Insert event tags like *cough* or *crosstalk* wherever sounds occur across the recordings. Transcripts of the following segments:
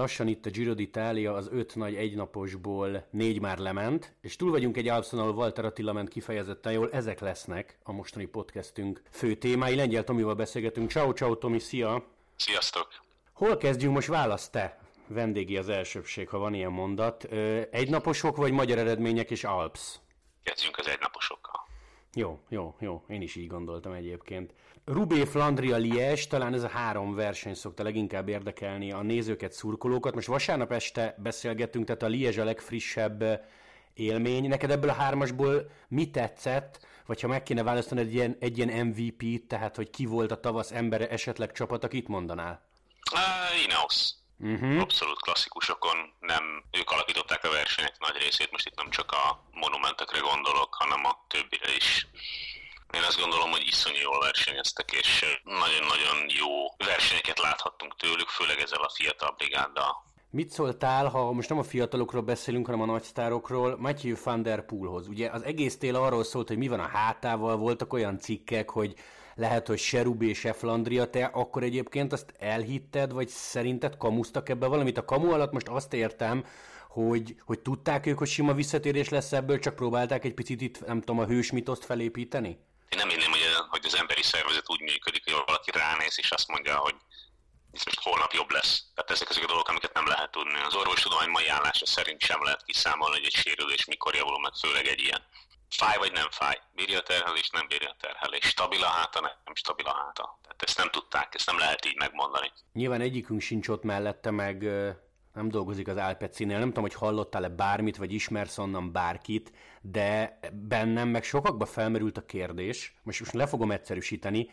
lassan itt a Giro d'Italia az öt nagy egynaposból négy már lement, és túl vagyunk egy Alpszon, ahol Walter Attila ment kifejezetten jól, ezek lesznek a mostani podcastünk fő témái. Lengyel Tomival beszélgetünk. Ciao, ciao Tomi, szia! Sziasztok! Hol kezdjünk most? Választ te! Vendégi az elsőbség, ha van ilyen mondat. Egynaposok vagy magyar eredmények és Alps? Kezdjünk az egynaposokkal. Jó, jó, jó. Én is így gondoltam egyébként. Rubé, Flandria, Lies, talán ez a három verseny szokta leginkább érdekelni a nézőket, szurkolókat. Most vasárnap este beszélgettünk, tehát a Lies a legfrissebb élmény. Neked ebből a hármasból mi tetszett, vagy ha meg kéne választani egy ilyen, egy ilyen MVP-t, tehát hogy ki volt a tavasz embere, esetleg csapat, akit mondanál? Uh, Ineos. Uh-huh. Abszolút klasszikusokon nem ők alakították a versenyek nagy részét, most itt nem csak a monumentekre gondolok, hanem a többire is. Én azt gondolom, hogy iszonyú jól versenyeztek, és nagyon-nagyon jó versenyeket láthattunk tőlük, főleg ezzel a fiatal brigáddal. Mit szóltál, ha most nem a fiatalokról beszélünk, hanem a nagysztárokról, Matthew van der Poelhoz? Ugye az egész tél arról szólt, hogy mi van a hátával, voltak olyan cikkek, hogy lehet, hogy se Rubé, se Flandria, te akkor egyébként azt elhitted, vagy szerinted kamusztak ebbe valamit? A kamu alatt most azt értem, hogy, hogy tudták ők, hogy sima visszatérés lesz ebből, csak próbálták egy picit itt, nem tudom, a hős mitoszt felépíteni? Én nem hinném, hogy, hogy az emberi szervezet úgy működik, hogy valaki ránéz, és azt mondja, hogy ez most holnap jobb lesz. Tehát ezek azok a dolgok, amiket nem lehet tudni. Az orvostudomány mai állása szerint sem lehet kiszámolni, hogy egy sérülés mikor javul meg, főleg egy ilyen. Fáj vagy nem fáj, bírja a terhelés, nem bírja a terhelés, stabil a háta, nem stabil a háta. Tehát ezt nem tudták, ezt nem lehet így megmondani. Nyilván egyikünk sincs ott mellette, meg nem dolgozik az Alpecinél, nem tudom, hogy hallottál-e bármit, vagy ismersz onnan bárkit, de bennem meg sokakba felmerült a kérdés, most, most le fogom egyszerűsíteni,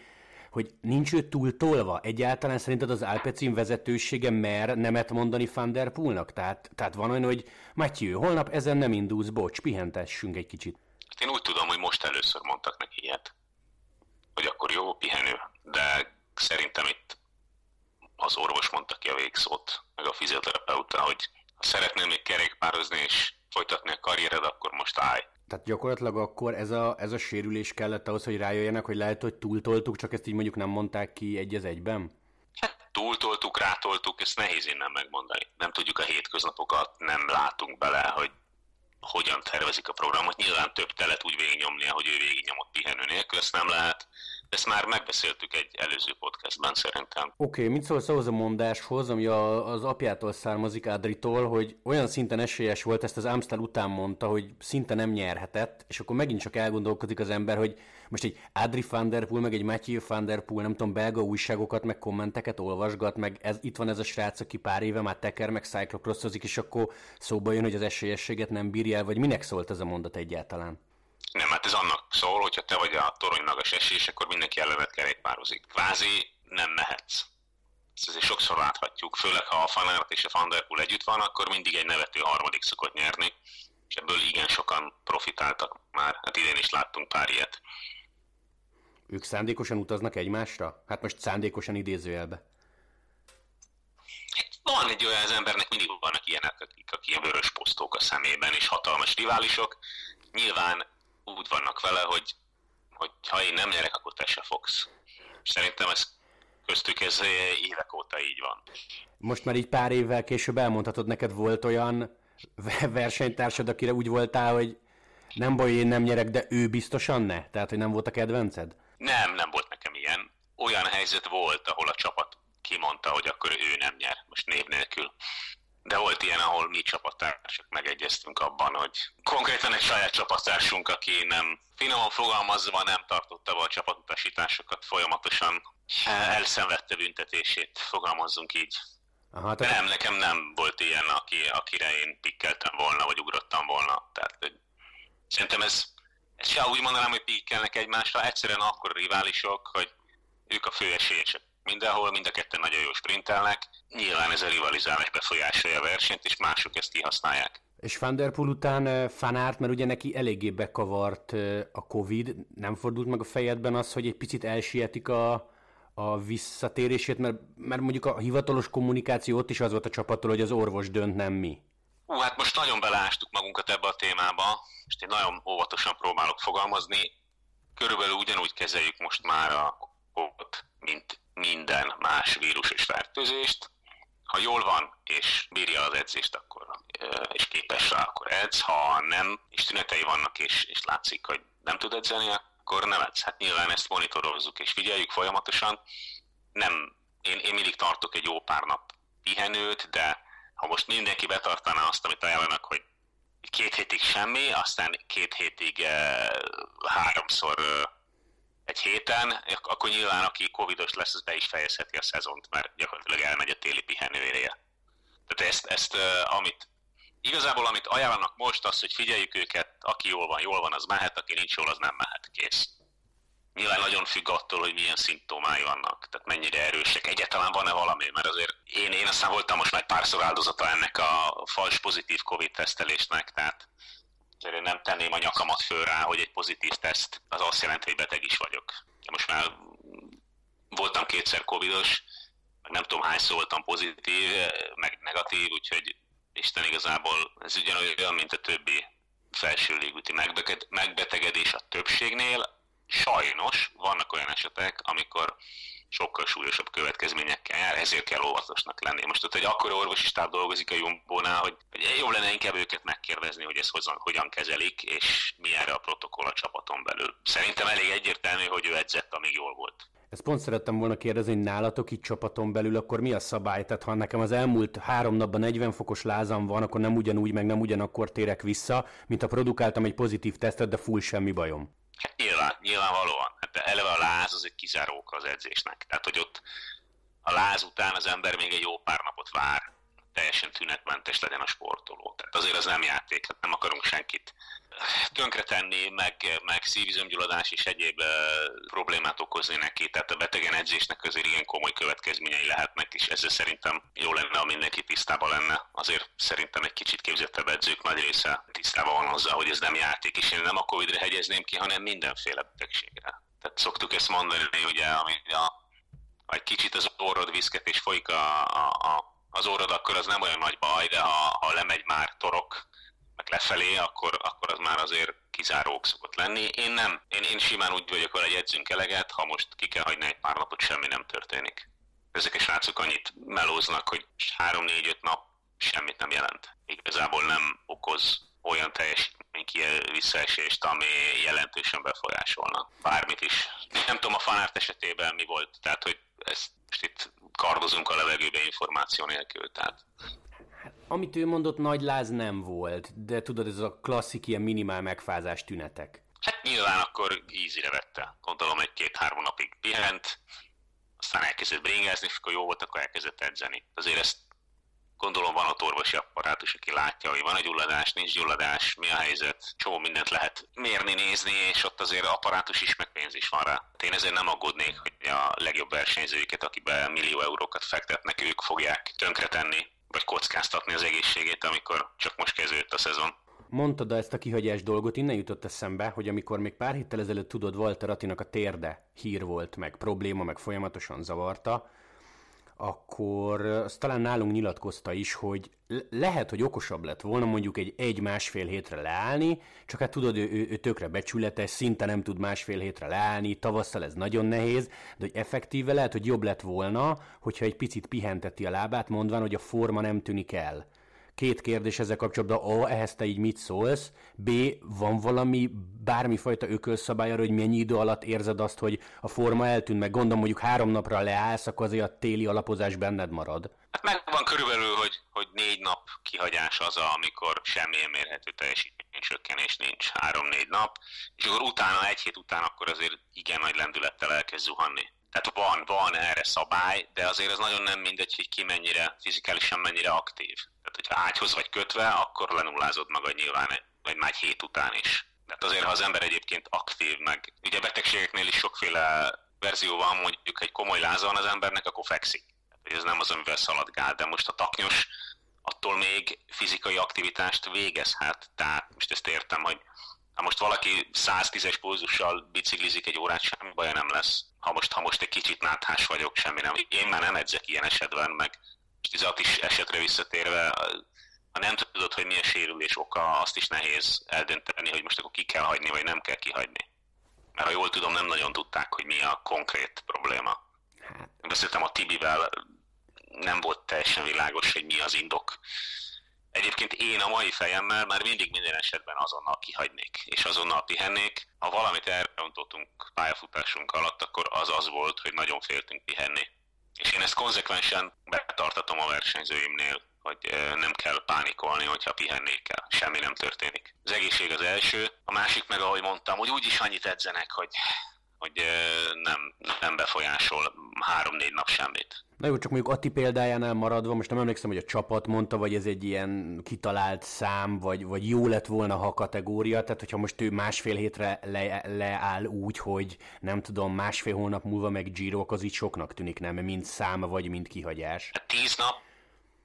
hogy nincs ő túl tolva? Egyáltalán szerinted az Alpecin vezetősége mer nemet mondani Van der Poolnak? Tehát, tehát van olyan, hogy Matthew, holnap ezen nem indulsz, bocs, pihentessünk egy kicsit. Hát én úgy tudom, hogy most először mondtak neki ilyet, hogy akkor jó, pihenő, de szerintem itt az orvos mondta ki a végszót, meg a fizioterapeuta, hogy ha szeretnél még kerékpározni és folytatni a karriered, akkor most állj. Tehát gyakorlatilag akkor ez a, ez a sérülés kellett ahhoz, hogy rájöjjenek, hogy lehet, hogy túltoltuk, csak ezt így mondjuk nem mondták ki egy az egyben? Hát túltoltuk, rátoltuk, ezt nehéz innen megmondani. Nem tudjuk a hétköznapokat, nem látunk bele, hogy hogyan tervezik a programot. Nyilván több telet úgy végignyomni, ahogy ő végignyomott pihenő nélkül, ezt nem lehet. Ezt már megbeszéltük egy előző podcastban szerintem. Oké, okay, mit szólsz ahhoz a mondáshoz, ami a, az apjától származik Adritól, hogy olyan szinten esélyes volt, ezt az Amstel után mondta, hogy szinte nem nyerhetett, és akkor megint csak elgondolkodik az ember, hogy most egy Adri van der Poel, meg egy Matthew van der Poel, nem tudom, belga újságokat, meg kommenteket olvasgat, meg ez, itt van ez a srác, aki pár éve már teker, meg cyclocrossozik, és akkor szóba jön, hogy az esélyességet nem bírja el, vagy minek szólt ez a mondat egyáltalán? Nem, hát ez annak szól, hogyha te vagy a torony magas esés, akkor mindenki ellenet kerékpározik. Kvázi nem mehetsz. Ezt azért sokszor láthatjuk, főleg ha a Fanart és a Fanderpool együtt van, akkor mindig egy nevető harmadik szokott nyerni, és ebből igen sokan profitáltak már. Hát idén is láttunk pár ilyet. Ők szándékosan utaznak egymásra? Hát most szándékosan idézőjelbe. Van egy olyan az embernek, mindig vannak ilyenek, akik, akik ilyen vörös posztók a szemében, és hatalmas riválisok. Nyilván úgy vannak vele, hogy, hogy ha én nem nyerek, akkor te se fogsz. Szerintem ez köztük ez évek óta így van. Most már így pár évvel később elmondhatod, neked volt olyan versenytársad, akire úgy voltál, hogy nem baj, én nem nyerek, de ő biztosan ne? Tehát, hogy nem volt a kedvenced? Nem, nem volt nekem ilyen. Olyan helyzet volt, ahol a csapat kimondta, hogy akkor ő nem nyer, most név nélkül de volt ilyen, ahol mi csapattársak megegyeztünk abban, hogy konkrétan egy saját csapattársunk, aki nem finoman fogalmazva nem tartotta be a csapatutasításokat, folyamatosan elszenvedte büntetését, fogalmazzunk így. Aha, de nem, nekem nem volt ilyen, aki, akire én pikkeltem volna, vagy ugrottam volna. Tehát hogy szerintem ez, ez se úgy mondanám, hogy pikkelnek egymásra, egyszerűen akkor riválisok, hogy ők a fő esélyesek mindenhol, mind a ketten nagyon jó sprintelnek. Nyilván ez a rivalizálás befolyásolja a versenyt, és mások ezt kihasználják. És Van Der Poel után Fanárt, mert ugye neki eléggé bekavart a Covid, nem fordult meg a fejedben az, hogy egy picit elsietik a, a visszatérését, mert, mert mondjuk a hivatalos kommunikáció ott is az volt a csapattól, hogy az orvos dönt, nem mi. Hú, hát most nagyon beleástuk magunkat ebbe a témába, és én nagyon óvatosan próbálok fogalmazni. Körülbelül ugyanúgy kezeljük most már a mint minden más vírusos fertőzést, ha jól van, és bírja az edzést, akkor, és képes rá, akkor edz, ha nem, és tünetei vannak, és, és látszik, hogy nem tud edzeni, akkor nem edz. Hát nyilván ezt monitorozzuk, és figyeljük folyamatosan. Nem, én, én mindig tartok egy jó pár nap pihenőt, de ha most mindenki betartaná azt, amit ajánlanak, hogy két hétig semmi, aztán két hétig háromszor egy héten, akkor nyilván aki covidos lesz, az be is fejezheti a szezont, mert gyakorlatilag elmegy a téli pihenőéreje. Tehát ezt, ezt amit igazából amit ajánlanak most, az, hogy figyeljük őket, aki jól van, jól van, az mehet, aki nincs jól, az nem mehet, kész. Nyilván nagyon függ attól, hogy milyen szimptomái vannak, tehát mennyire erősek. Egyáltalán van-e valami, mert azért én, én aztán voltam most már párszor áldozata ennek a fals pozitív Covid tesztelésnek, tehát én nem tenném a nyakamat föl rá, hogy egy pozitív teszt az azt jelenti, hogy beteg is vagyok. Most már voltam kétszer covidos, nem tudom hányszor voltam pozitív, meg negatív, úgyhogy Isten igazából ez ugyanolyan, mint a többi felső légúti megbetegedés a többségnél, sajnos vannak olyan esetek, amikor sokkal súlyosabb következményekkel jár, ezért kell óvatosnak lenni. Most ott egy akkora orvosi stáb dolgozik a Jumbónál, hogy, hogy jobb lenne inkább őket megkérdezni, hogy ezt hogyan, hogyan kezelik, és mi erre a protokoll a csapaton belül. Szerintem elég egyértelmű, hogy ő edzett, amíg jól volt. Ezt pont szerettem volna kérdezni, hogy nálatok itt csapaton belül, akkor mi a szabály? Tehát ha nekem az elmúlt három napban 40 fokos lázam van, akkor nem ugyanúgy, meg nem ugyanakkor térek vissza, mint ha produkáltam egy pozitív tesztet, de full semmi bajom. Hát nyilván, nyilvánvalóan. Hát eleve a láz az egy kizáró az edzésnek. Tehát, hogy ott a láz után az ember még egy jó pár napot vár, teljesen tünetmentes legyen a sportoló. Tehát azért az nem játék, hát nem akarunk senkit tönkretenni, meg, meg szívizomgyulladás és egyéb uh, problémát okozni neki, tehát a betegen edzésnek azért igen komoly következményei lehetnek, és ezzel szerintem jó lenne, ha mindenki tisztában lenne. Azért szerintem egy kicsit képzettebb edzők nagy része tisztában van azzal, hogy ez nem játék, és én nem a Covid-re hegyezném ki, hanem mindenféle betegségre. Tehát szoktuk ezt mondani, ugye, ami a, egy kicsit az orrod viszket és folyik a, a, a az orrod, akkor az nem olyan nagy baj, de ha, ha lemegy már torok, meg lefelé, akkor, akkor az már azért kizárók szokott lenni. Én nem. Én, én simán úgy vagyok vele, hogy edzünk eleget, ha most ki kell hagyni egy pár napot, semmi nem történik. Ezek a srácok annyit melóznak, hogy 3-4-5 nap semmit nem jelent. Igazából nem okoz olyan teljesítmény visszaesést, ami jelentősen befolyásolna bármit is. Nem tudom a fanárt esetében mi volt, tehát hogy ezt most itt kardozunk a levegőbe információ nélkül. Tehát amit ő mondott, nagy láz nem volt, de tudod, ez a klasszik ilyen minimál megfázás tünetek. Hát nyilván akkor ízire vette. Gondolom egy-két-három napig pihent, aztán elkezdett bringázni, és akkor jó volt, akkor elkezdett edzeni. Azért ezt gondolom van ott orvosi apparátus, aki látja, hogy van egy gyulladás, nincs gyulladás, mi a helyzet, csomó mindent lehet mérni, nézni, és ott azért apparátus is, meg pénz is van rá. Én ezért nem aggódnék, hogy a legjobb versenyzőiket, akibe millió eurókat fektetnek, ők fogják tönkretenni vagy kockáztatni az egészségét, amikor csak most kezdődött a szezon. Mondtad ezt a kihagyás dolgot, innen jutott eszembe, hogy amikor még pár héttel ezelőtt tudod, Walter Attinak a térde hír volt, meg probléma, meg folyamatosan zavarta, akkor azt talán nálunk nyilatkozta is, hogy lehet, hogy okosabb lett volna mondjuk egy egy-másfél hétre leállni, csak hát tudod, ő, ő, ő tökre becsületes, szinte nem tud másfél hétre leállni, tavasszal ez nagyon nehéz, de hogy effektíve lehet, hogy jobb lett volna, hogyha egy picit pihenteti a lábát, mondván, hogy a forma nem tűnik el. Két kérdés ezzel kapcsolatban. A, ehhez te így mit szólsz? B, van valami, bármifajta ökölszabály arra, hogy mennyi idő alatt érzed azt, hogy a forma eltűnt, meg gondolom mondjuk három napra leállsz, akkor azért a téli alapozás benned marad. Hát megvan körülbelül, hogy, hogy négy nap kihagyás az, amikor semmilyen mérhető teljesítmény csökkenés nincs, három-négy nap, és akkor utána, egy hét után akkor azért igen nagy lendülettel elkezd zuhanni. Tehát van, van erre szabály, de azért az nagyon nem mindegy, hogy ki mennyire, fizikálisan mennyire aktív. Tehát, hogyha ágyhoz vagy kötve, akkor lenullázod magad nyilván, vagy már egy hét után is. Tehát azért, ha az ember egyébként aktív, meg ugye betegségeknél is sokféle verzió van, mondjuk egy komoly láza van az embernek, akkor fekszik. Tehát, ez nem az, amivel szaladgál, de most a taknyos attól még fizikai aktivitást végezhet. Tehát most ezt értem, hogy ha most valaki 110-es pulzussal biciklizik egy órát, semmi baja nem lesz. Ha most, ha most egy kicsit náthás vagyok, semmi nem. Én már nem edzek ilyen esetben, meg 16 is esetre visszatérve, ha nem tudod, hogy milyen sérülés oka, azt is nehéz eldönteni, hogy most akkor ki kell hagyni, vagy nem kell kihagyni. Mert ha jól tudom, nem nagyon tudták, hogy mi a konkrét probléma. Hát. Beszéltem a Tibivel, nem volt teljesen világos, hogy mi az indok. Egyébként én a mai fejemmel már mindig minden esetben azonnal kihagynék, és azonnal pihennék. Ha valamit elrontottunk pályafutásunk alatt, akkor az az volt, hogy nagyon féltünk pihenni. És én ezt konzekvensen betartatom a versenyzőimnél, hogy nem kell pánikolni, hogyha pihennék kell. Semmi nem történik. Az egészség az első, a másik meg, ahogy mondtam, hogy úgyis annyit edzenek, hogy hogy nem, nem befolyásol három-négy nap semmit. Na jó, csak mondjuk Atti példájánál maradva, most nem emlékszem, hogy a csapat mondta, vagy ez egy ilyen kitalált szám, vagy, vagy jó lett volna, ha a kategória, tehát hogyha most ő másfél hétre le, leáll úgy, hogy nem tudom, másfél hónap múlva meg Giro, az így soknak tűnik, nem? Mint szám, vagy mint kihagyás. Hát tíz nap,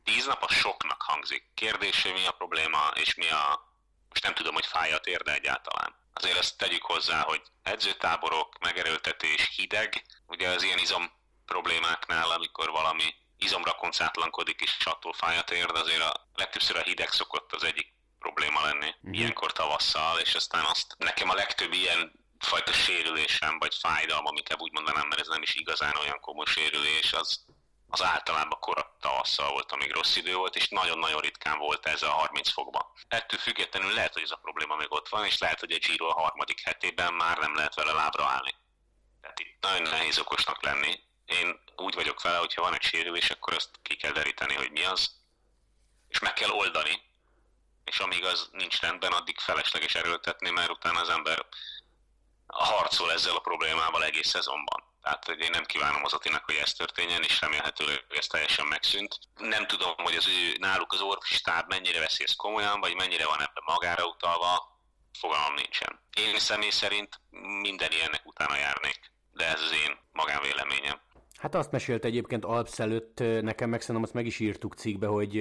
tíz nap a soknak hangzik. Kérdés, hogy mi a probléma, és mi a... Most nem tudom, hogy fáj a térde egyáltalán azért azt tegyük hozzá, hogy edzőtáborok, megerőltetés, hideg, ugye az ilyen izom problémáknál, amikor valami izomra koncátlankodik és attól fáj a térd, azért a legtöbbször a hideg szokott az egyik probléma lenni, uh-huh. ilyenkor tavasszal, és aztán azt nekem a legtöbb ilyen fajta sérülésem, vagy fájdalom, inkább úgy mondanám, mert ez nem is igazán olyan komoly sérülés, az az általában korak tavasszal volt, amíg rossz idő volt, és nagyon-nagyon ritkán volt ez a 30 fokban. Ettől függetlenül lehet, hogy ez a probléma még ott van, és lehet, hogy a Giro a harmadik hetében már nem lehet vele lábra állni. Tehát itt nagyon nehéz okosnak lenni. Én úgy vagyok vele, hogyha van egy sérülés, akkor azt ki kell deríteni, hogy mi az, és meg kell oldani, és amíg az nincs rendben, addig felesleges erőltetni, mert utána az ember harcol ezzel a problémával egész szezonban. Tehát én nem kívánom az Atinak, hogy ez történjen, és remélhetőleg ez teljesen megszűnt. Nem tudom, hogy az ő náluk az orvosi stáb mennyire veszi ezt komolyan, vagy mennyire van ebben magára utalva, fogalmam nincsen. Én személy szerint minden ilyennek utána járnék, de ez az én magánvéleményem. Hát azt mesélt egyébként Alps előtt, nekem meg szerintem azt meg is írtuk cikkbe, hogy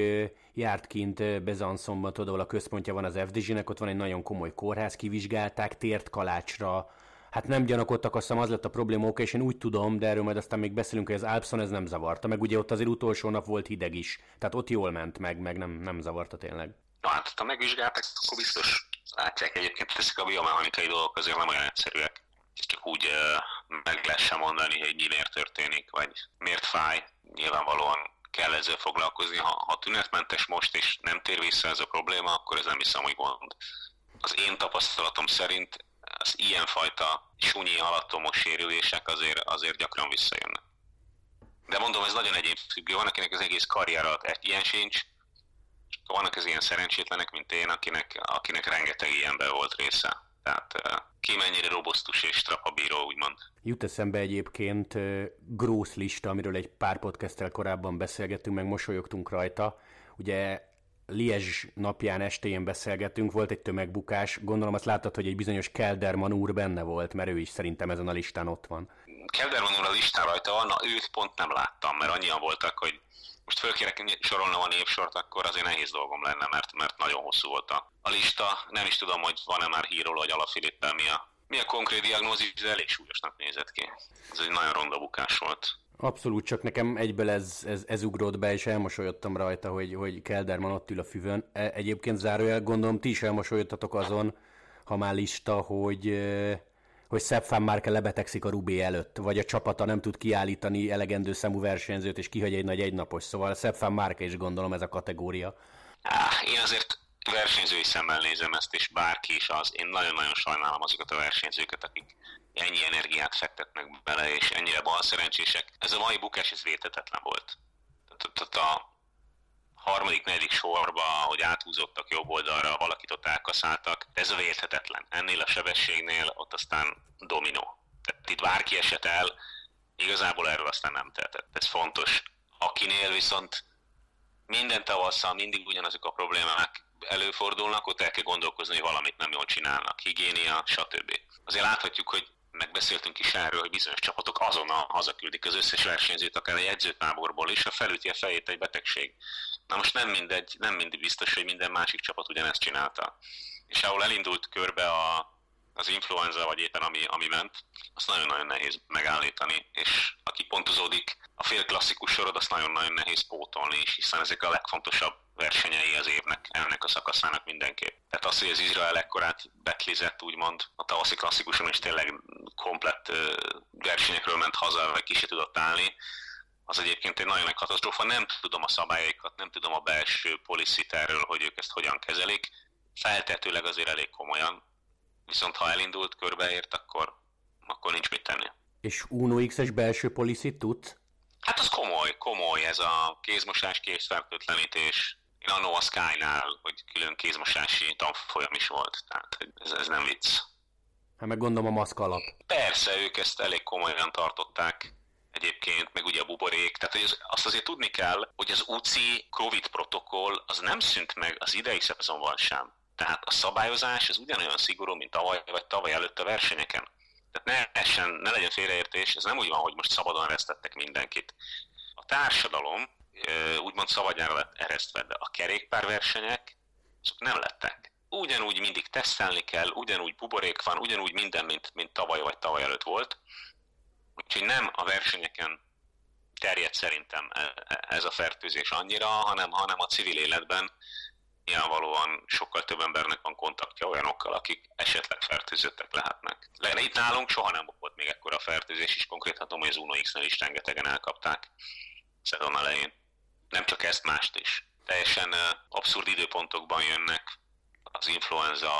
járt kint Bezanszonban, tudod, ahol a központja van az FDZ-nek, ott van egy nagyon komoly kórház, kivizsgálták, tért kalácsra, hát nem gyanakodtak, azt hiszem az lett a probléma, oké, és én úgy tudom, de erről majd aztán még beszélünk, hogy az Alpson ez nem zavarta, meg ugye ott azért utolsó nap volt hideg is, tehát ott jól ment meg, meg nem, nem zavarta tényleg. Na hát, ha megvizsgáltak, akkor biztos látják egyébként, ezek a biomechanikai dolgok azért nem olyan egyszerűek. Csak úgy uh, meg lehessen mondani, hogy mi miért történik, vagy miért fáj. Nyilvánvalóan kell ezzel foglalkozni. Ha, ha tünetmentes most és nem tér vissza ez a probléma, akkor ez nem hiszem, hogy gond. Az én tapasztalatom szerint az ilyenfajta sunyi alattomos sérülések azért, azért gyakran visszajönnek. De mondom, ez nagyon egyébfüggő. Van, akinek az egész karrier alatt egy ilyen sincs, vannak az ilyen szerencsétlenek, mint én, akinek, akinek rengeteg ilyenben volt része. Tehát ki mennyire robosztus és trapabíró, úgymond. Jut eszembe egyébként Grósz lista, amiről egy pár podcasttel korábban beszélgettünk, meg mosolyogtunk rajta. Ugye Liezs napján estén beszélgettünk, volt egy tömegbukás, gondolom azt láttad, hogy egy bizonyos Kelderman úr benne volt, mert ő is szerintem ezen a listán ott van. Kelderman úr a listán rajta van, na őt pont nem láttam, mert annyian voltak, hogy most fölkérek sorolnom a névsort, akkor azért nehéz dolgom lenne, mert, mert nagyon hosszú volt a, a lista. Nem is tudom, hogy van-e már hírról, hogy Alafilippel mi a, mi a konkrét diagnózis, de elég súlyosnak nézett ki. Ez egy nagyon ronda bukás volt. Abszolút, csak nekem egyből ez, ez, ez ugrott be, és elmosolyodtam rajta, hogy, hogy Kelderman ott ül a füvön. E, egyébként zárójel gondolom, ti is elmosolyodtatok azon, ha már lista, hogy, hogy van Márke lebetegszik a Rubé előtt, vagy a csapata nem tud kiállítani elegendő számú versenyzőt, és kihagy egy nagy egynapos. Szóval van Márke is gondolom ez a kategória. Én azért versenyzői szemmel nézem ezt, és bárki is az. Én nagyon-nagyon sajnálom azokat a versenyzőket, akik ennyi energiát fektetnek bele, és ennyire bal szerencsések. Ez a mai bukás, ez vétetetlen volt. Tehát a harmadik, negyedik sorba, hogy áthúzottak jobb oldalra, valakit ott elkaszáltak, ez a vérthetetlen. Ennél a sebességnél ott aztán dominó. Tehát itt bárki esett el, igazából erről aztán nem tehetett. Ez fontos. Akinél viszont minden tavasszal mindig ugyanazok a problémák előfordulnak, ott el kell gondolkozni, hogy valamit nem jól csinálnak, higiénia, stb. Azért láthatjuk, hogy megbeszéltünk is erről, hogy bizonyos csapatok azonnal hazaküldik az összes versenyzőt, akár egy edzőtáborból is, ha felüti a fejét egy betegség. Na most nem mindegy, nem mindig biztos, hogy minden másik csapat ugyanezt csinálta. És ahol elindult körbe a, az influenza, vagy éppen ami, ami ment, azt nagyon-nagyon nehéz megállítani, és aki pontozódik, a fél klasszikus sorod azt nagyon-nagyon nehéz pótolni is, hiszen ezek a legfontosabb versenyei az évnek, ennek a szakaszának mindenképp. Tehát az, hogy az Izrael ekkorát betlizett, úgymond, a tavaszi klasszikuson is tényleg komplett versenyekről ment haza, vagy ki se tudott állni, az egyébként egy nagyon nagy katasztrófa. Nem tudom a szabályaikat, nem tudom a belső policit erről, hogy ők ezt hogyan kezelik. Feltetőleg azért elég komolyan. Viszont ha elindult, körbeért, akkor, akkor nincs mit tenni. És Uno X-es belső policit tud? Hát az komoly, komoly ez a kézmosás, kézfertőtlenítés. Én a a Sky-nál, hogy külön kézmosási tanfolyam is volt, tehát ez, ez nem vicc. Hát meg gondolom a maszk alap. Persze, ők ezt elég komolyan tartották egyébként, meg ugye a buborék. Tehát hogy az, azt azért tudni kell, hogy az UCI COVID protokoll az nem szűnt meg az idei szezonban sem. Tehát a szabályozás az ugyanolyan szigorú, mint tavaly vagy tavaly előtt a versenyeken. Tehát ne, essen, ne legyen félreértés, ez nem úgy van, hogy most szabadon eresztettek mindenkit. A társadalom úgymond szabadjára lett eresztve, de a kerékpárversenyek azok nem lettek. Ugyanúgy mindig tesztelni kell, ugyanúgy buborék van, ugyanúgy minden, mint, mint tavaly vagy tavaly előtt volt. Úgyhogy nem a versenyeken terjed szerintem e, e, ez a fertőzés annyira, hanem, hanem a civil életben nyilvánvalóan sokkal több embernek van kontaktja olyanokkal, akik esetleg fertőzöttek lehetnek. Le, itt nálunk soha nem volt még ekkora fertőzés, és konkrétan tudom, hogy az Uno X-nél is rengetegen elkapták szezon elején. Nem csak ezt, mást is. Teljesen abszurd időpontokban jönnek az influenza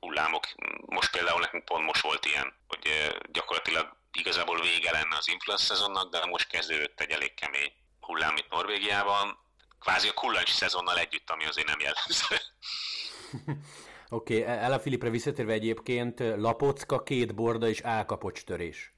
hullámok. Most például nekünk pont most volt ilyen, hogy gyakorlatilag igazából vége lenne az influenza szezonnak, de most kezdődött egy elég kemény hullám itt Norvégiában, kvázi a kullancs szezonnal együtt, ami azért nem jellemző. *laughs* Oké, okay, Ella Filipre visszatérve egyébként lapocka, két borda és álkapocs törés.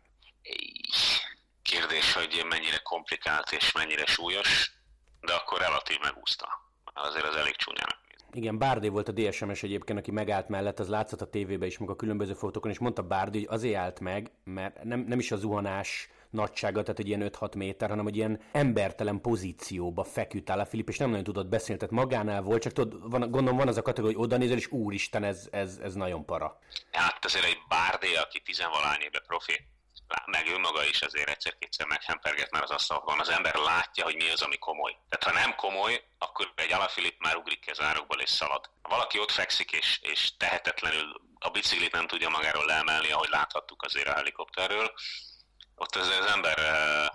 Kérdés, hogy mennyire komplikált és mennyire súlyos, de akkor relatív megúszta. Azért az elég csúnyának igen, Bárdé volt a DSMS egyébként, aki megállt mellett, az látszott a tévében is, meg a különböző fotókon, és mondta Bárdé, hogy azért állt meg, mert nem, nem is a zuhanás nagysága, tehát egy ilyen 5-6 méter, hanem egy ilyen embertelen pozícióba feküdt áll a Filip, és nem nagyon tudott beszélni, tehát magánál volt, csak tudod, van, gondolom van az a kategória, hogy oda nézel, és úristen, ez, ez, ez nagyon para. Hát azért egy Bárdé, aki tizenvalány éve profi, meg ő maga is azért egyszer-kétszer meghemperget már az asztalban, az ember látja, hogy mi az, ami komoly. Tehát ha nem komoly, akkor egy Alafilip már ugrik ki az árokból és szalad. Ha valaki ott fekszik és, és tehetetlenül a biciklit nem tudja magáról leemelni, ahogy láthattuk azért a helikopterről, ott az, az ember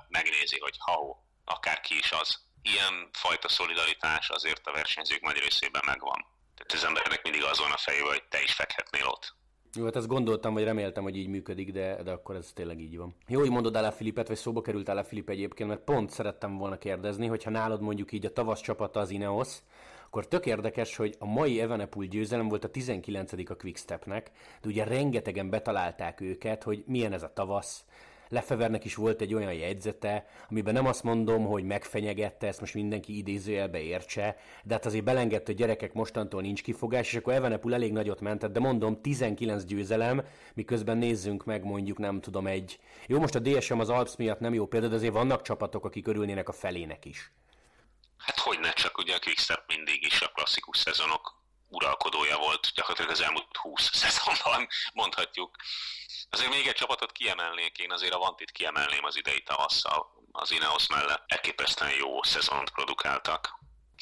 megnézi, hogy ha akár is az. Ilyen fajta szolidaritás azért a versenyzők nagy részében megvan. Tehát az embernek mindig az van a fejében, hogy te is fekhetnél ott. Jó, hát azt gondoltam, vagy reméltem, hogy így működik, de, de akkor ez tényleg így van. Jó, hogy mondod el Filipet, vagy szóba került el Filip egyébként, mert pont szerettem volna kérdezni, hogyha nálad mondjuk így a tavasz csapata az Ineos, akkor tök érdekes, hogy a mai Evenepul győzelem volt a 19. a Quickstepnek, de ugye rengetegen betalálták őket, hogy milyen ez a tavasz, Lefevernek is volt egy olyan jegyzete, amiben nem azt mondom, hogy megfenyegette, ezt most mindenki idézőjelbe értse, de hát azért belengedte, hogy gyerekek mostantól nincs kifogás, és akkor Evenepul elég nagyot mentett, de mondom, 19 győzelem, miközben nézzünk meg mondjuk, nem tudom, egy... Jó, most a DSM az Alps miatt nem jó példa, de azért vannak csapatok, akik örülnének a felének is. Hát hogy ne csak, ugye a Quickstep mindig is a klasszikus szezonok uralkodója volt gyakorlatilag az elmúlt 20 *laughs* szezonban, mondhatjuk. Azért még egy csapatot kiemelnék, én azért a Vantit kiemelném az idei tavasszal, az Ineos mellett. Elképesztően jó szezont produkáltak.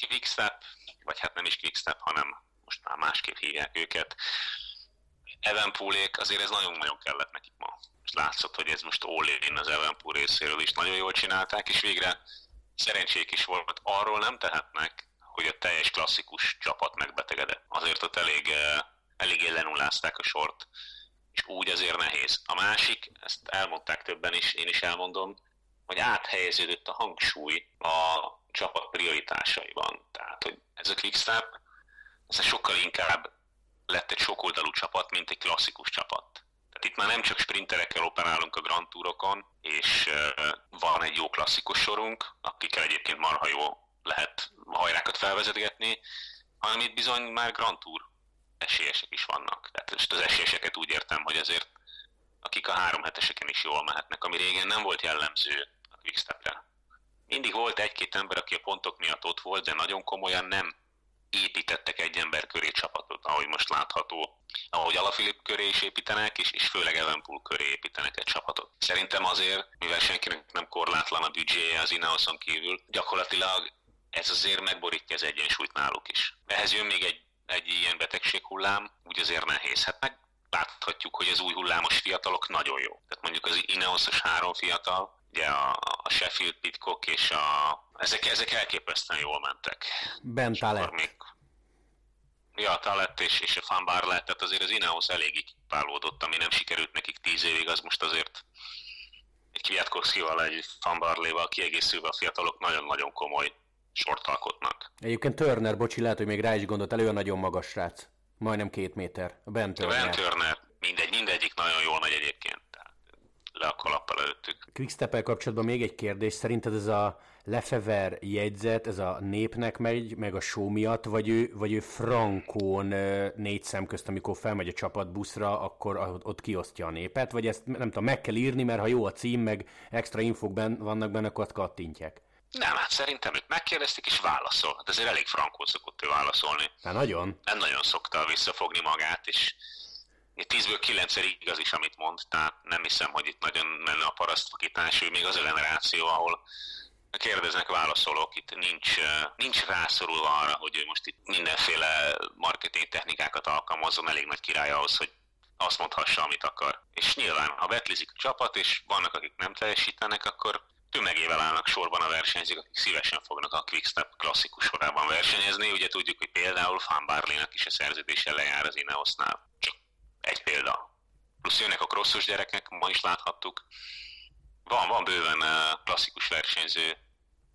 Quickstep, vagy hát nem is Quickstep, hanem most már másképp hívják őket. Evenpoolék, azért ez nagyon-nagyon kellett nekik ma. És látszott, hogy ez most all az Evenpool részéről is nagyon jól csinálták, és végre szerencsék is volt. Arról nem tehetnek, hogy a teljes klasszikus csapat megbetegedett. Azért ott elég, eh, elég lenullázták a sort, és úgy azért nehéz. A másik, ezt elmondták többen is, én is elmondom, hogy áthelyeződött a hangsúly a csapat prioritásaiban. Tehát, hogy ez a Quickstep, ez sokkal inkább lett egy sokoldalú csapat, mint egy klasszikus csapat. Tehát itt már nem csak sprinterekkel operálunk a Grand Tourokon, és van egy jó klasszikus sorunk, akikkel egyébként marha jó lehet hajrákat felvezetgetni, hanem itt bizony már Grand Tour esélyesek is vannak. Tehát most az esélyeseket úgy értem, hogy azért akik a három heteseken is jól mehetnek, ami régen nem volt jellemző a Quickstepre. Mindig volt egy-két ember, aki a pontok miatt ott volt, de nagyon komolyan nem építettek egy ember köré csapatot, ahogy most látható, ahogy Alafilip köré is építenek, és, és főleg Evenpool köré építenek egy csapatot. Szerintem azért, mivel senkinek nem korlátlan a büdzséje az Ineoson kívül, gyakorlatilag ez azért megborítja az egyensúlyt náluk is. Ehhez jön még egy, egy ilyen betegséghullám, úgy azért nehéz. Hát meg láthatjuk, hogy az új hullámos fiatalok nagyon jó. Tehát mondjuk az Ineosos három fiatal ugye a, a Sheffield Pitcock és a, ezek, ezek elképesztően jól mentek. Ben Talett. Még, ja, Talett és, és a Fan Barlett, tehát azért az Ineos eléggé kipálódott, ami nem sikerült nekik tíz évig, az most azért egy Kwiatkowskival, egy Barléval kiegészülve a fiatalok nagyon-nagyon komoly sort alkotnak. Egyébként Turner, bocsi, lehet, hogy még rá is gondolt elő, a nagyon magas srác. Majdnem két méter. A Ben Turner. Ben Turner. Mindegy, mindegyik nagyon jól megy egyébként. Tehát le a kalappal előttük. quickstep kapcsolatban még egy kérdés. Szerinted ez a Lefever jegyzet, ez a népnek megy, meg a show miatt, vagy ő, vagy ő frankón négy szem közt, amikor felmegy a csapatbuszra, akkor ott kiosztja a népet, vagy ezt nem tudom, meg kell írni, mert ha jó a cím, meg extra infok ben, vannak benne, akkor kattintják. Nem, hát szerintem őt megkérdezték, és válaszol. Hát ezért elég frankul szokott ő válaszolni. Hát nagyon. Nem nagyon szokta visszafogni magát, és tízből kilencszer igaz is, amit mond, tehát nem hiszem, hogy itt nagyon menne a parasztvakítás, ő még az a generáció, ahol kérdeznek, válaszolok, itt nincs, nincs rászorulva arra, hogy ő most itt mindenféle marketing technikákat alkalmazzon, elég nagy király ahhoz, hogy azt mondhassa, amit akar. És nyilván, ha betlizik a csapat, és vannak, akik nem teljesítenek, akkor tömegével állnak sorban a versenyzők, akik szívesen fognak a Quickstep klasszikus sorában versenyezni. Ugye tudjuk, hogy például Fan Barley-nak is a szerződése lejár az Ineosnál. Csak egy példa. Plusz jönnek a crossos gyerekek, ma is láthattuk. Van, van bőven klasszikus versenyző,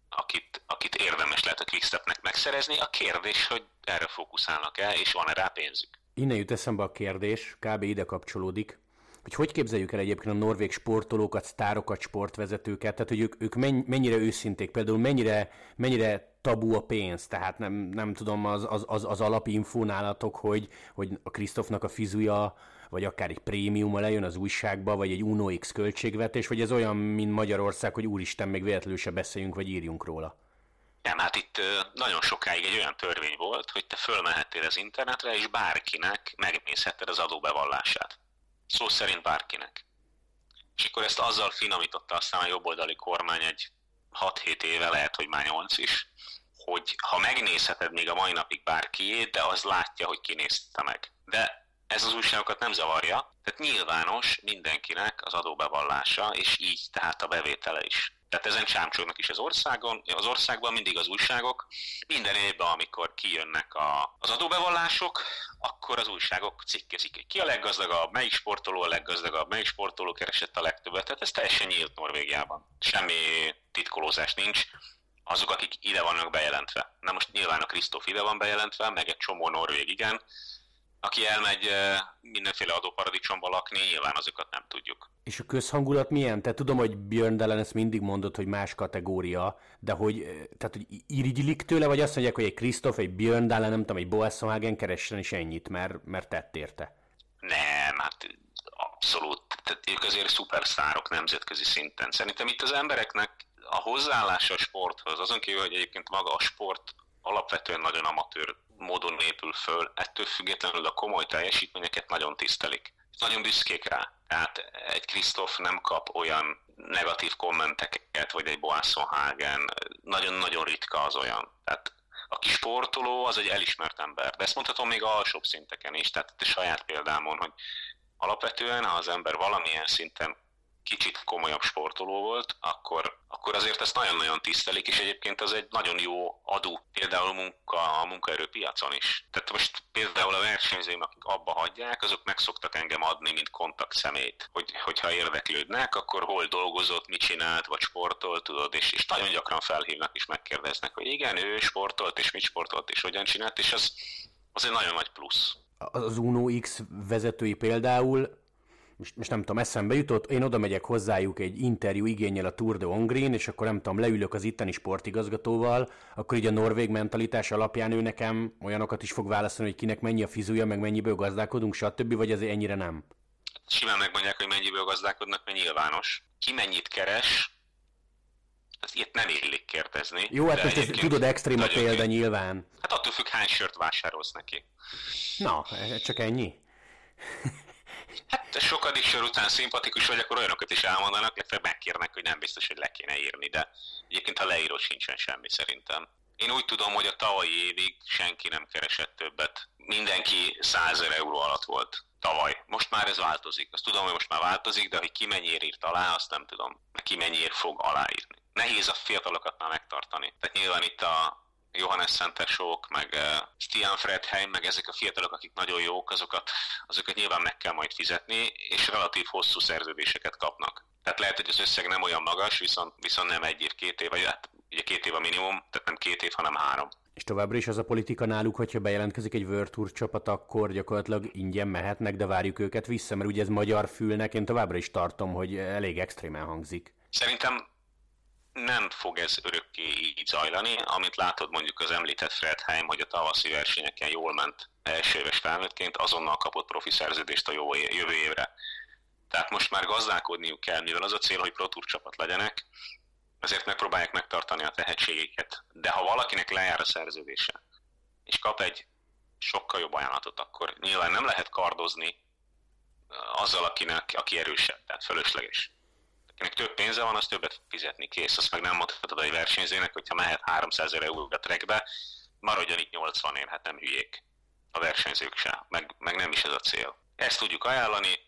akit, akit érdemes lehet a Quickstepnek megszerezni. A kérdés, hogy erre fókuszálnak-e, és van-e rá pénzük. Innen jut eszembe a kérdés, kb. ide kapcsolódik hogy hogy képzeljük el egyébként a norvég sportolókat, sztárokat, sportvezetőket, tehát hogy ők, ők mennyire őszinték, például mennyire, mennyire tabu a pénz, tehát nem, nem tudom, az, az, az, az alapinfó nálatok, hogy, hogy a Krisztofnak a fizuja, vagy akár egy prémiuma lejön az újságba, vagy egy Uno X költségvetés, vagy ez olyan, mint Magyarország, hogy úristen, még véletlenül se beszéljünk, vagy írjunk róla. Nem, hát itt nagyon sokáig egy olyan törvény volt, hogy te fölmehettél az internetre, és bárkinek megnézhetted az adóbevallását szó szerint bárkinek. És akkor ezt azzal finomította aztán a jobboldali kormány egy 6-7 éve, lehet, hogy már 8 is, hogy ha megnézheted még a mai napig bárkiét, de az látja, hogy kinézte meg. De ez az újságokat nem zavarja, tehát nyilvános mindenkinek az adóbevallása, és így tehát a bevétele is. Tehát ezen csámcsognak is az országon, az országban mindig az újságok. Minden évben, amikor kijönnek a, az adóbevallások, akkor az újságok cikkezik. Ki a leggazdagabb, melyik sportoló a leggazdagabb, melyik sportoló keresett a legtöbbet. Tehát ez teljesen nyílt Norvégiában. Semmi titkolózás nincs azok, akik ide vannak bejelentve. Na most nyilván a Krisztóf ide van bejelentve, meg egy csomó norvég igen, aki elmegy mindenféle adóparadicsomba lakni, nyilván azokat nem tudjuk. És a közhangulat milyen? Te tudom, hogy Björn Dellen ezt mindig mondott, hogy más kategória, de hogy, tehát, hogy irigylik tőle, vagy azt mondják, hogy egy Krisztof, egy Björn Dellen, nem tudom, egy Boasson keressen is ennyit, mert, mert tett érte. Nem, hát abszolút. Tehát ők azért szuperszárok nemzetközi szinten. Szerintem itt az embereknek a hozzáállása a sporthoz, azon kívül, hogy egyébként maga a sport alapvetően nagyon amatőr módon épül föl, ettől függetlenül a komoly teljesítményeket nagyon tisztelik. Nagyon büszkék rá. Tehát egy Krisztof nem kap olyan negatív kommenteket, vagy egy Boasson Hagen, nagyon-nagyon ritka az olyan. Tehát aki sportoló, az egy elismert ember. De ezt mondhatom még alsóbb szinteken is, tehát a saját példámon, hogy alapvetően, ha az ember valamilyen szinten kicsit komolyabb sportoló volt, akkor, akkor azért ezt nagyon-nagyon tisztelik, és egyébként az egy nagyon jó adó, például munka, a munkaerőpiacon is. Tehát most például a versenyzőim, akik abba hagyják, azok meg szoktak engem adni, mint kontakt szemét, hogy, hogyha érdeklődnek, akkor hol dolgozott, mit csinált, vagy sportolt, tudod, és, és nagyon gyakran felhívnak és megkérdeznek, hogy igen, ő sportolt, és mit sportolt, és hogyan csinált, és az, az egy nagyon nagy plusz. Az Uno X vezetői például most, most nem tudom, eszembe jutott, én oda megyek hozzájuk egy interjú igényel a Tour de Hongrin, és akkor nem tudom, leülök az itteni sportigazgatóval, akkor így a norvég mentalitás alapján ő nekem olyanokat is fog válaszolni, hogy kinek mennyi a fizúja, meg mennyiből gazdálkodunk, stb., vagy azért ennyire nem? Simán megmondják, hogy mennyiből gazdálkodnak, mert nyilvános. Ki mennyit keres, ezt ilyet nem illik kérdezni. Jó, hát most ezt tudod extrém a példa nyilván. Hát attól függ, hány sört vásárolsz neki. Na, csak ennyi. Hát sokadik sor után szimpatikus vagy, akkor olyanokat is elmondanak, illetve megkérnek, hogy nem biztos, hogy le kéne írni, de egyébként ha leíró sincsen semmi szerintem. Én úgy tudom, hogy a tavalyi évig senki nem keresett többet. Mindenki 100 euró alatt volt. tavaly. Most már ez változik. Azt tudom, hogy most már változik, de hogy ki mennyiért írt alá, azt nem tudom. Ki mennyiért fog aláírni. Nehéz a fiatalokat már megtartani. Tehát nyilván itt a Johannes Szentesók, meg uh, Stian Fredheim, meg ezek a fiatalok, akik nagyon jók, azokat, azokat nyilván meg kell majd fizetni, és relatív hosszú szerződéseket kapnak. Tehát lehet, hogy az összeg nem olyan magas, viszont, viszont nem egy év, két év, vagy hát ugye két év a minimum, tehát nem két év, hanem három. És továbbra is az a politika náluk, hogyha bejelentkezik egy World Tour csapat, akkor gyakorlatilag ingyen mehetnek, de várjuk őket vissza, mert ugye ez magyar fülnek, én továbbra is tartom, hogy elég extrémen hangzik. Szerintem nem fog ez örökké így zajlani. Amit látod mondjuk az említett Fredheim, hogy a tavaszi versenyeken jól ment első éves felnőttként, azonnal kapott profi szerződést a jövő évre. Tehát most már gazdálkodniuk kell, mivel az a cél, hogy Pro Tour csapat legyenek, ezért megpróbálják megtartani a tehetségeket. De ha valakinek lejár a szerződése, és kap egy sokkal jobb ajánlatot, akkor nyilván nem lehet kardozni azzal, akinek, aki erősebb, tehát fölösleges. Akinek több pénze van, az többet fizetni kész. Azt meg nem mondhatod egy versenyzőnek, hogyha mehet 300 ezer euró a trackbe, maradjon itt 80 ér, hát nem hülyék a versenyzők se, meg, meg nem is ez a cél. Ezt tudjuk ajánlani,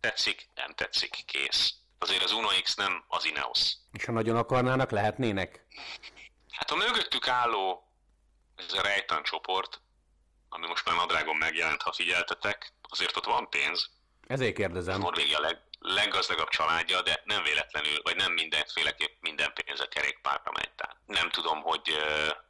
tetszik, nem tetszik, kész azért az Uno X nem az Ineos. És ha nagyon akarnának, lehetnének? Hát a mögöttük álló, ez a rejtan csoport, ami most már nadrágon megjelent, ha figyeltetek, azért ott van pénz. Ezért kérdezem. Norvégia leg, leggazdagabb családja, de nem véletlenül, vagy nem mindenféleképp minden pénz a kerékpárra megy. Tehát nem tudom, hogy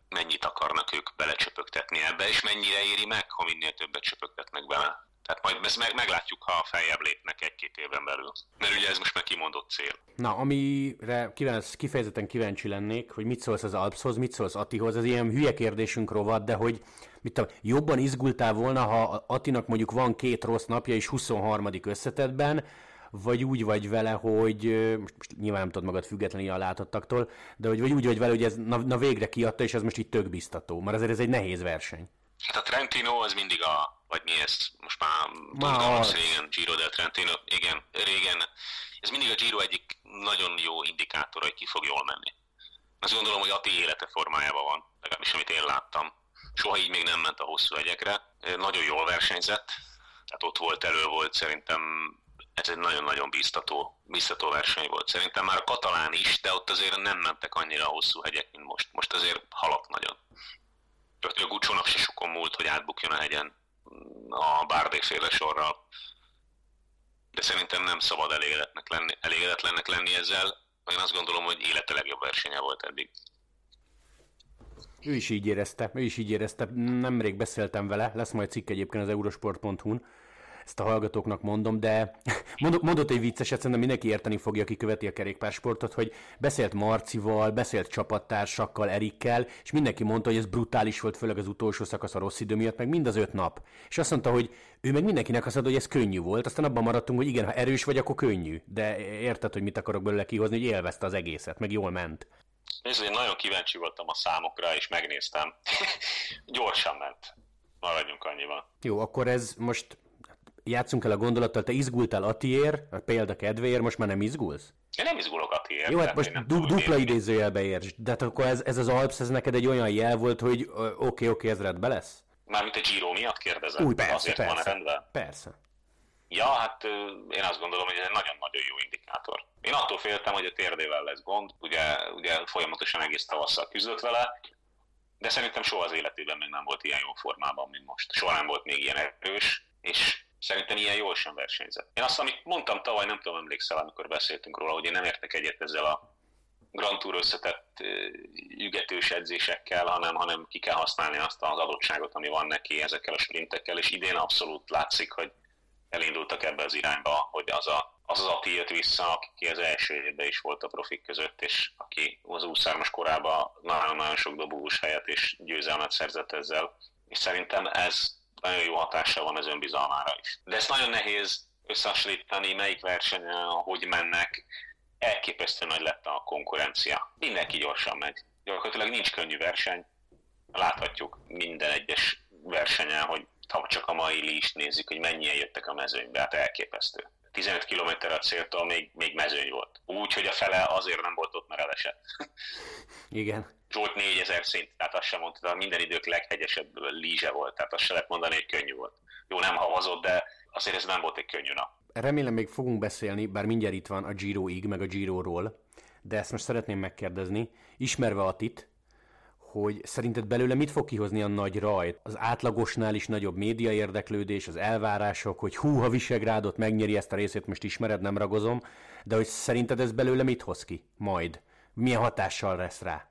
mennyit akarnak ők belecsöpögtetni ebbe, és mennyire éri meg, ha minél többet csöpögtetnek bele. Tehát majd ezt meg, meglátjuk, ha feljebb lépnek egy-két éven belül. Mert ugye ez most már kimondott cél. Na, amire kívánsz, kifejezetten kíváncsi lennék, hogy mit szólsz az Alpshoz, mit szólsz Atihoz, ez ilyen hülye kérdésünk rovat, de hogy mit tudom, jobban izgultál volna, ha Atinak mondjuk van két rossz napja és 23. összetetben, vagy úgy vagy vele, hogy most, most nyilván nem tudod magad függetlenül a látottaktól, de hogy vagy úgy vagy vele, hogy ez na, na végre kiadta, és ez most így tök biztató, mert azért ez egy nehéz verseny. Hát a Trentino az mindig a, vagy mi ez, most már tudom, régen, Giro del Trentino, igen, régen, ez mindig a Giro egyik nagyon jó indikátor, hogy ki fog jól menni. Azt gondolom, hogy Ati élete formájában van, legalábbis amit én láttam. Soha így még nem ment a hosszú egyekre. Nagyon jól versenyzett, tehát ott volt, elő volt, szerintem ez egy nagyon-nagyon biztató, biztató verseny volt. Szerintem már a katalán is, de ott azért nem mentek annyira hosszú hegyek, mint most. Most azért halak nagyon. A Gucsónak se sokon múlt, hogy átbukjon a hegyen a Bárdék féle sorral. De szerintem nem szabad elégedetnek lenni, elégedetlennek lenni ezzel. Én azt gondolom, hogy élete legjobb versenye volt eddig. Ő is így érezte, ő is így érezte. Nemrég beszéltem vele, lesz majd cikk egyébként az eurosport.hu-n, ezt a hallgatóknak mondom, de *laughs* mondott, mondott egy vicceset, szerintem mindenki érteni fogja, aki követi a kerékpársportot, hogy beszélt Marcival, beszélt csapattársakkal, Erikkel, és mindenki mondta, hogy ez brutális volt, főleg az utolsó szakasz a rossz idő miatt, meg mind az öt nap. És azt mondta, hogy ő meg mindenkinek azt mondta, hogy ez könnyű volt, aztán abban maradtunk, hogy igen, ha erős vagy, akkor könnyű. De érted, hogy mit akarok belőle kihozni, hogy élvezte az egészet, meg jól ment. Nézd, én nagyon kíváncsi voltam a számokra, és megnéztem. *laughs* Gyorsan ment. Maradjunk annyiban. Jó, akkor ez most játszunk el a gondolattal, te izgultál Atiér, a példa kedvéért, most már nem izgulsz? Én nem izgulok Atiér. Jó, hát most du- dupla idézőjelbe érts. De hát akkor ez, ez az Alps, ez neked egy olyan jel volt, hogy oké, oké, okay, okay, ez rendben lesz? Mármint a Giro miatt kérdezem. Úgy, persze, Azért persze, van rendben? Persze. Ja, hát én azt gondolom, hogy ez egy nagyon-nagyon jó indikátor. Én attól féltem, hogy a térdével lesz gond, ugye, ugye folyamatosan egész tavasszal küzdött vele, de szerintem soha az életében még nem volt ilyen jó formában, mint most. Soha nem volt még ilyen erős, és Szerintem ilyen jól sem versenyzett. Én azt, amit mondtam tavaly, nem tudom, emlékszel, amikor beszéltünk róla, hogy én nem értek egyet ezzel a Grand Tour összetett ügetős edzésekkel, hanem, hanem ki kell használni azt az adottságot, ami van neki ezekkel a sprintekkel, és idén abszolút látszik, hogy elindultak ebbe az irányba, hogy az a, az, az Ati jött vissza, aki az első évben is volt a profik között, és aki az 23 korában nagyon-nagyon sok dobogós helyet és győzelmet szerzett ezzel. És szerintem ez nagyon jó hatása van az önbizalmára is. De ezt nagyon nehéz összehasonlítani, melyik versenyen, hogy mennek. Elképesztő nagy lett a konkurencia. Mindenki gyorsan megy. Gyakorlatilag nincs könnyű verseny. Láthatjuk minden egyes versenyen, hogy ha csak a mai list nézzük, hogy mennyien jöttek a mezőnybe, hát elképesztő. 15 km a céltól még, még mezőny volt. Úgy, hogy a fele azért nem volt ott, mert elesett. *laughs* Igen. Zsolt 4000 szint, tehát azt sem mondta, minden idők leghegyesebb lízse volt, tehát azt se lehet mondani, hogy könnyű volt. Jó, nem havazott, de azért ez nem volt egy könnyű nap. Remélem még fogunk beszélni, bár mindjárt itt van a Giro-ig, meg a Giro-ról, de ezt most szeretném megkérdezni, ismerve Atit, hogy szerinted belőle mit fog kihozni a nagy rajt? Az átlagosnál is nagyobb média érdeklődés, az elvárások, hogy hú, ha Visegrádot megnyeri ezt a részét, most ismered, nem ragozom, de hogy szerinted ez belőle mit hoz ki majd? Milyen hatással lesz rá?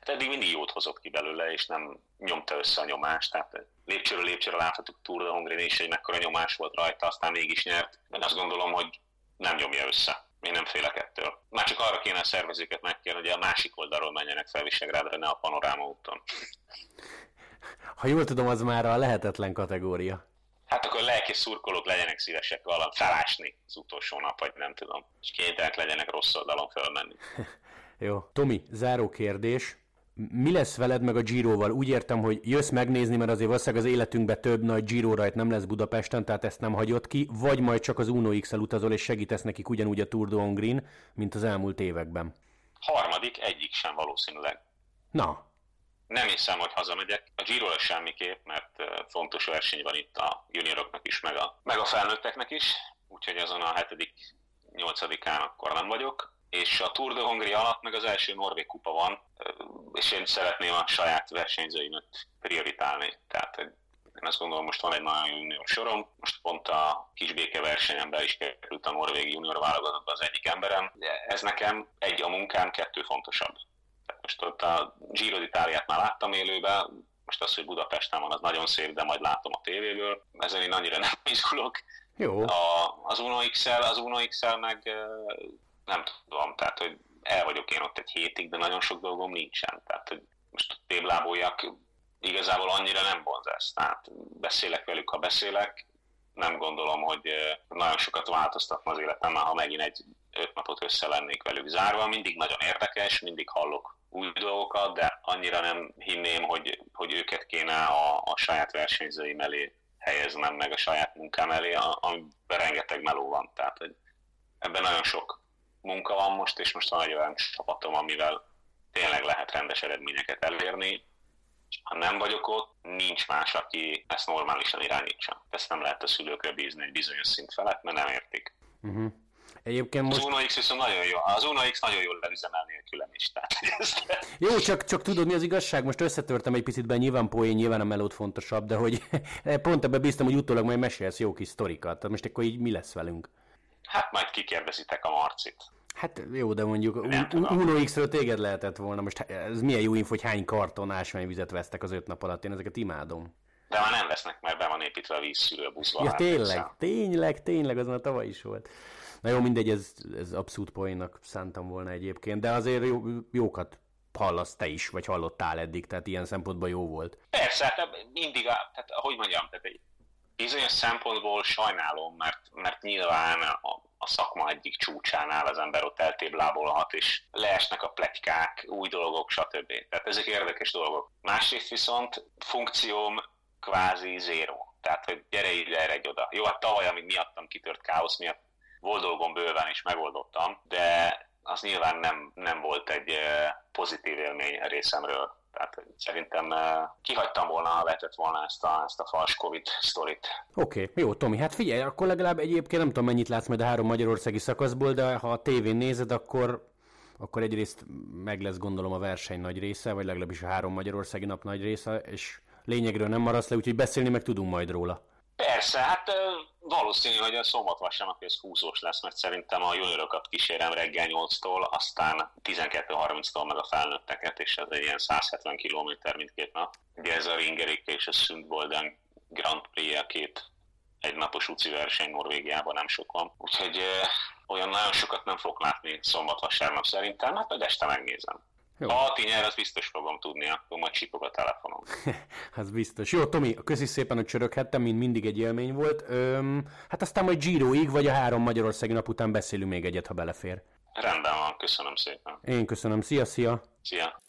Hát eddig mindig jót hozott ki belőle, és nem nyomta össze a nyomást. Tehát lépcsőről lépcsőre láthatjuk Tour de Hongrie is, hogy mekkora nyomás volt rajta, aztán mégis nyert. De azt gondolom, hogy nem nyomja össze. Én nem félek ettől. Már csak arra kéne a szervezőket megkérni, hogy a másik oldalról menjenek fel Visegrádra, ne a panoráma úton. Ha jól tudom, az már a lehetetlen kategória. Hát akkor lelki szurkolók legyenek szívesek valami felásni az utolsó nap, vagy nem tudom. És kénytelenek legyenek rossz oldalon fölmenni. *laughs* Jó. Tomi, záró kérdés mi lesz veled meg a Giroval? Úgy értem, hogy jössz megnézni, mert azért valószínűleg az életünkben több nagy Giro rajt nem lesz Budapesten, tehát ezt nem hagyod ki, vagy majd csak az Uno X-el utazol és segítesz nekik ugyanúgy a Tour de Hongrin, mint az elmúlt években. Harmadik, egyik sem valószínűleg. Na. Nem hiszem, hogy hazamegyek. A giro semmiképp, mert fontos verseny van itt a junioroknak is, meg a, meg a felnőtteknek is, úgyhogy azon a hetedik, nyolcadikán akkor nem vagyok és a Tour de Hongria alatt meg az első Norvég kupa van, és én szeretném a saját versenyzőimet prioritálni. Tehát én azt gondolom, most van egy nagyon jó junior sorom, most pont a kisbéke versenyemben is került a Norvég junior válogatottba az egyik emberem. Ez nekem egy a munkám, kettő fontosabb. Tehát most ott a Giro d'Italiát már láttam élőben, most az, hogy Budapesten van, az nagyon szép, de majd látom a tévéből. Ezen én annyira nem izgulok. Jó. A, az Uno XL, az Uno XL meg nem tudom, tehát hogy el vagyok én ott egy hétig, de nagyon sok dolgom nincsen. Tehát, hogy most tébláboljak, igazából annyira nem vonzás. Tehát beszélek velük, ha beszélek, nem gondolom, hogy nagyon sokat változtatna az életemben, ha megint egy öt napot össze lennék velük zárva. Mindig nagyon érdekes, mindig hallok új dolgokat, de annyira nem hinném, hogy, hogy őket kéne a, a saját versenyzőim elé helyeznem, meg a saját munkám elé, amiben rengeteg meló van. Tehát hogy ebben nagyon sok munka van most, és most van egy olyan csapatom, amivel tényleg lehet rendes eredményeket elérni. Ha nem vagyok ott, nincs más, aki ezt normálisan irányítsa. Ezt nem lehet a szülőkre bízni egy bizonyos szint felett, mert nem értik. Uh-huh. Egyébként most... Az Uno X viszont nagyon jó. Az Uno X nagyon jól leüzemel nélkülem is. Tehát Jó, csak, csak tudod mi az igazság? Most összetörtem egy picit be, nyilván poén, nyilván a melód fontosabb, de hogy *laughs* pont ebbe bíztam, hogy utólag majd mesélsz jó kis sztorikat. Tehát most akkor így mi lesz velünk? Hát majd kikérdezitek a Marcit. Hát jó, de mondjuk Uno X-ről téged lehetett volna. Most ez milyen jó info, hogy hány karton ásványvizet vesztek az öt nap alatt. Én ezeket imádom. De már nem vesznek, mert be van építve a vízszűrőbuszba. Ja, tényleg, tényleg, tényleg, azon a tavaly is volt. Na jó, mindegy, ez, ez abszolút poénnak szántam volna egyébként, de azért jó, jókat hallasz te is, vagy hallottál eddig, tehát ilyen szempontból jó volt. Persze, hát mindig, a, tehát, hogy mondjam, tehát egy bizonyos szempontból sajnálom, mert, mert nyilván a, a szakma egyik csúcsánál az ember ott eltéblábolhat, és leesnek a pletykák, új dolgok, stb. Tehát ezek érdekes dolgok. Másrészt viszont funkcióm kvázi zéró. Tehát, hogy gyere ide, egy oda. Jó, hát tavaly, amíg miattam kitört káosz miatt, volt dolgom bőven, és megoldottam, de az nyilván nem, nem volt egy eh, pozitív élmény a részemről. Tehát szerintem eh, kihagytam volna, ha vetett volna ezt a, ezt a fals Covid sztorit. Oké, okay, jó, Tomi, hát figyelj, akkor legalább egyébként nem tudom mennyit látsz majd a három magyarországi szakaszból, de ha a tévén nézed, akkor akkor egyrészt meg lesz gondolom a verseny nagy része, vagy legalábbis a három magyarországi nap nagy része, és lényegről nem maradsz le, úgyhogy beszélni meg tudunk majd róla. Persze, hát valószínű, hogy a szombat vasárnap ez húzós lesz, mert szerintem a juniorokat kísérem reggel 8-tól, aztán 12.30-tól meg a felnőtteket, és ez egy ilyen 170 km mindkét nap. Ugye ez a Ringerik és a Sundbolden Grand Prix, a két egynapos UCI verseny Norvégiában nem sok van. Úgyhogy olyan nagyon sokat nem fog látni szombat-vasárnap szerintem, hát majd este megnézem. Jó. Ha a nyer, az biztos fogom tudni, akkor majd csipog a telefonom. *laughs* az biztos. Jó, Tomi, köszi szépen, hogy csöröghettem, mint mindig egy élmény volt. Öm, hát aztán majd Giroig, vagy a három Magyarországi nap után beszélünk még egyet, ha belefér. Rendben van, köszönöm szépen. Én köszönöm. Szia, szia. Szia.